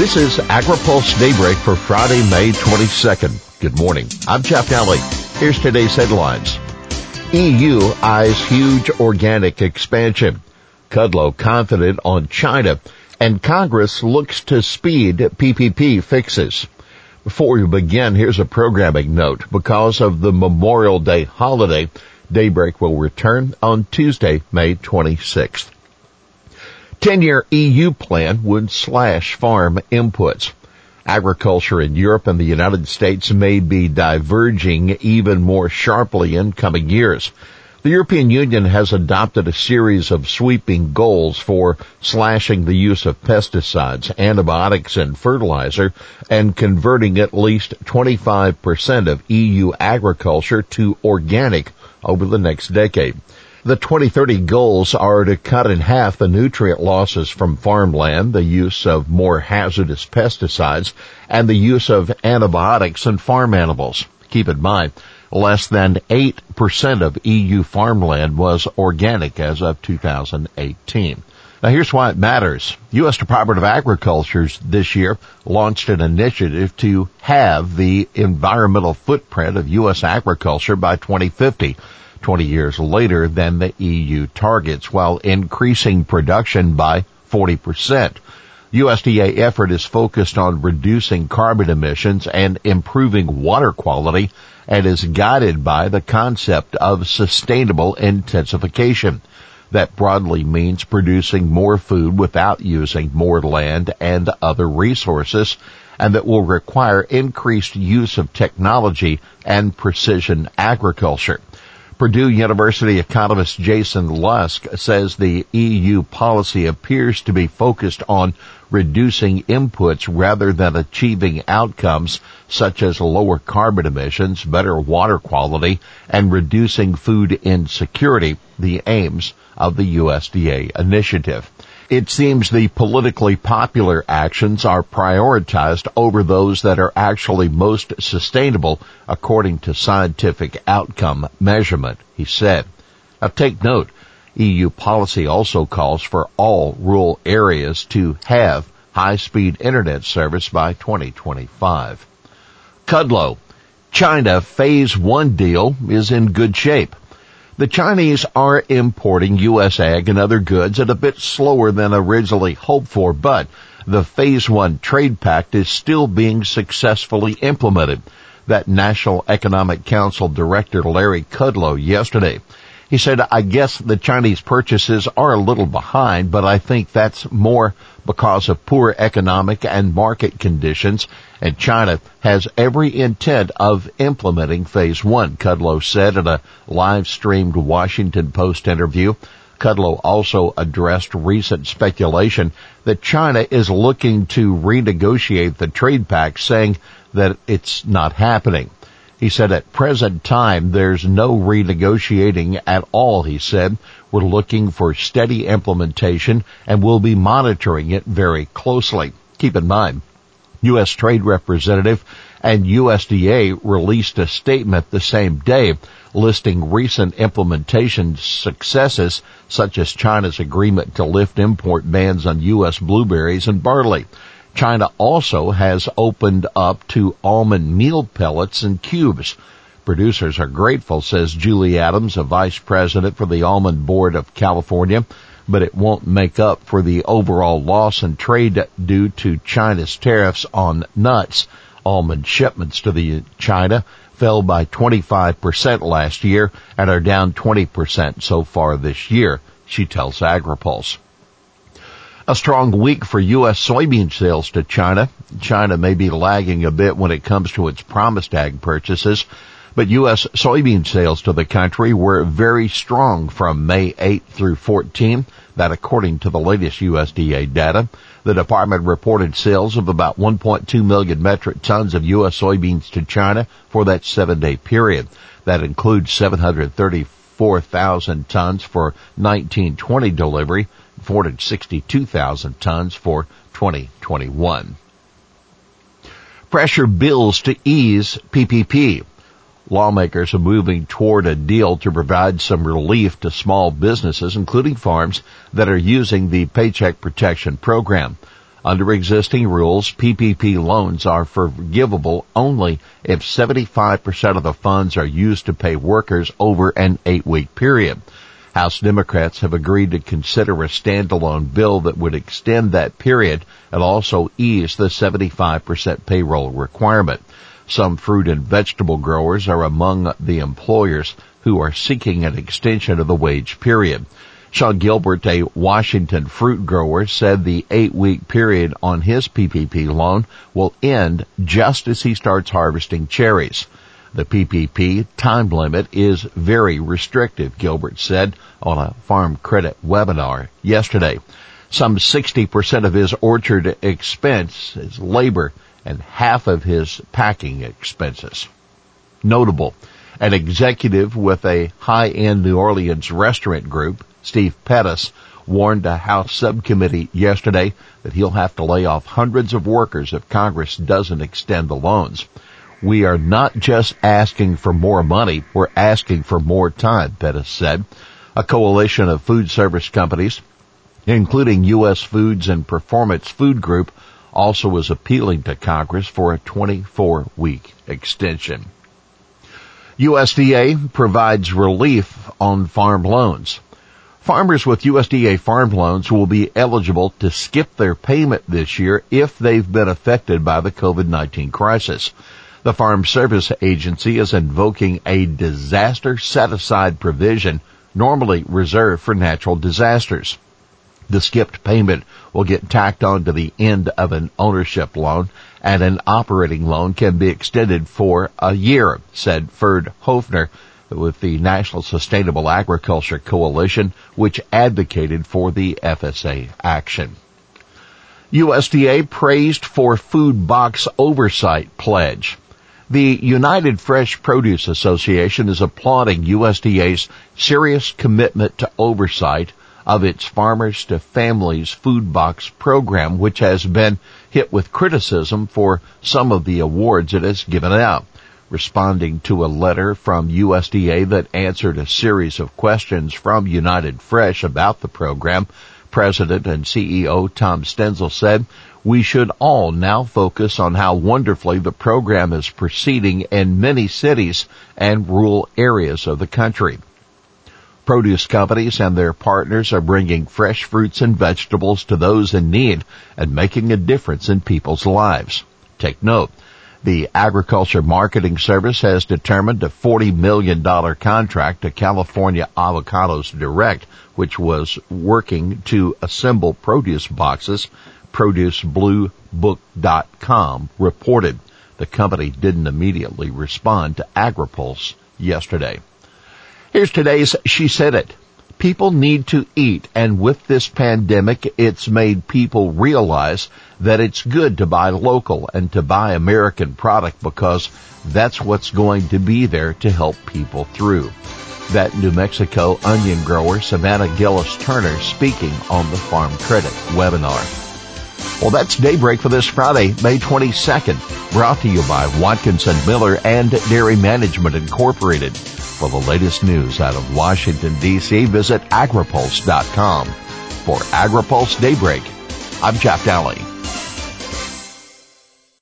This is AgriPulse Daybreak for Friday, May 22nd. Good morning. I'm Jeff Nalley. Here's today's headlines. EU eyes huge organic expansion. Kudlow confident on China and Congress looks to speed PPP fixes. Before we begin, here's a programming note. Because of the Memorial Day holiday, Daybreak will return on Tuesday, May 26th. 10-year EU plan would slash farm inputs. Agriculture in Europe and the United States may be diverging even more sharply in coming years. The European Union has adopted a series of sweeping goals for slashing the use of pesticides, antibiotics, and fertilizer and converting at least 25% of EU agriculture to organic over the next decade. The 2030 goals are to cut in half the nutrient losses from farmland, the use of more hazardous pesticides, and the use of antibiotics in farm animals. Keep in mind, less than 8% of EU farmland was organic as of 2018. Now here's why it matters. U.S. Department of Agriculture this year launched an initiative to have the environmental footprint of U.S. agriculture by 2050. 20 years later than the EU targets while increasing production by 40%. USDA effort is focused on reducing carbon emissions and improving water quality and is guided by the concept of sustainable intensification. That broadly means producing more food without using more land and other resources and that will require increased use of technology and precision agriculture. Purdue University economist Jason Lusk says the EU policy appears to be focused on reducing inputs rather than achieving outcomes such as lower carbon emissions, better water quality, and reducing food insecurity, the aims of the USDA initiative. It seems the politically popular actions are prioritized over those that are actually most sustainable according to scientific outcome measurement, he said. Now take note, EU policy also calls for all rural areas to have high-speed internet service by 2025. Kudlow, China phase one deal is in good shape. The Chinese are importing U.S. ag and other goods at a bit slower than originally hoped for, but the Phase 1 trade pact is still being successfully implemented. That National Economic Council Director Larry Kudlow yesterday. He said, I guess the Chinese purchases are a little behind, but I think that's more because of poor economic and market conditions, and China has every intent of implementing phase one, Kudlow said in a live streamed Washington Post interview. Kudlow also addressed recent speculation that China is looking to renegotiate the trade pact, saying that it's not happening. He said at present time there's no renegotiating at all, he said. We're looking for steady implementation and we'll be monitoring it very closely. Keep in mind, U.S. Trade Representative and USDA released a statement the same day listing recent implementation successes such as China's agreement to lift import bans on U.S. blueberries and barley. China also has opened up to almond meal pellets and cubes. Producers are grateful, says Julie Adams, a vice president for the Almond Board of California, but it won't make up for the overall loss in trade due to China's tariffs on nuts. Almond shipments to the China fell by 25% last year and are down 20% so far this year, she tells AgriPulse. A strong week for U.S. soybean sales to China. China may be lagging a bit when it comes to its promised ag purchases, but U.S. soybean sales to the country were very strong from May 8 through 14. That according to the latest USDA data. The department reported sales of about 1.2 million metric tons of U.S. soybeans to China for that seven day period. That includes 734,000 tons for 1920 delivery, 462,000 tons for 2021. Pressure bills to ease PPP. Lawmakers are moving toward a deal to provide some relief to small businesses, including farms that are using the Paycheck Protection Program. Under existing rules, PPP loans are forgivable only if 75% of the funds are used to pay workers over an eight week period. House Democrats have agreed to consider a standalone bill that would extend that period and also ease the 75% payroll requirement. Some fruit and vegetable growers are among the employers who are seeking an extension of the wage period. Sean Gilbert, a Washington fruit grower, said the eight week period on his PPP loan will end just as he starts harvesting cherries. The PPP time limit is very restrictive, Gilbert said on a farm credit webinar yesterday. Some 60% of his orchard expense is labor and half of his packing expenses. Notable, an executive with a high-end New Orleans restaurant group Steve Pettus, warned a House subcommittee yesterday that he'll have to lay off hundreds of workers if Congress doesn't extend the loans. We are not just asking for more money, we're asking for more time, Pettus said. A coalition of food service companies, including U.S. Foods and Performance Food Group, also is appealing to Congress for a 24 week extension. USDA provides relief on farm loans. Farmers with USDA farm loans will be eligible to skip their payment this year if they've been affected by the COVID-19 crisis. The Farm Service Agency is invoking a disaster set-aside provision normally reserved for natural disasters. The skipped payment will get tacked on to the end of an ownership loan and an operating loan can be extended for a year, said Ferd Hoefner with the National Sustainable Agriculture Coalition, which advocated for the FSA action. USDA praised for food box oversight pledge. The United Fresh Produce Association is applauding USDA's serious commitment to oversight of its Farmers to Families food box program, which has been hit with criticism for some of the awards it has given out responding to a letter from USDA that answered a series of questions from United Fresh about the program. President and CEO Tom Stenzel said, we should all now focus on how wonderfully the program is proceeding in many cities and rural areas of the country. Produce companies and their partners are bringing fresh fruits and vegetables to those in need and making a difference in people's lives. Take note, the Agriculture Marketing Service has determined a $40 million contract to California Avocados Direct, which was working to assemble produce boxes. ProduceBlueBook.com reported the company didn't immediately respond to AgriPulse yesterday. Here's today's She Said It. People need to eat and with this pandemic, it's made people realize that it's good to buy local and to buy American product because that's what's going to be there to help people through. That New Mexico onion grower Savannah Gillis Turner speaking on the Farm Credit webinar. Well, that's Daybreak for this Friday, May 22nd, brought to you by Watkinson Miller and Dairy Management Incorporated. For the latest news out of Washington, D.C., visit agripulse.com. For AgriPulse Daybreak, I'm Jeff Nalley.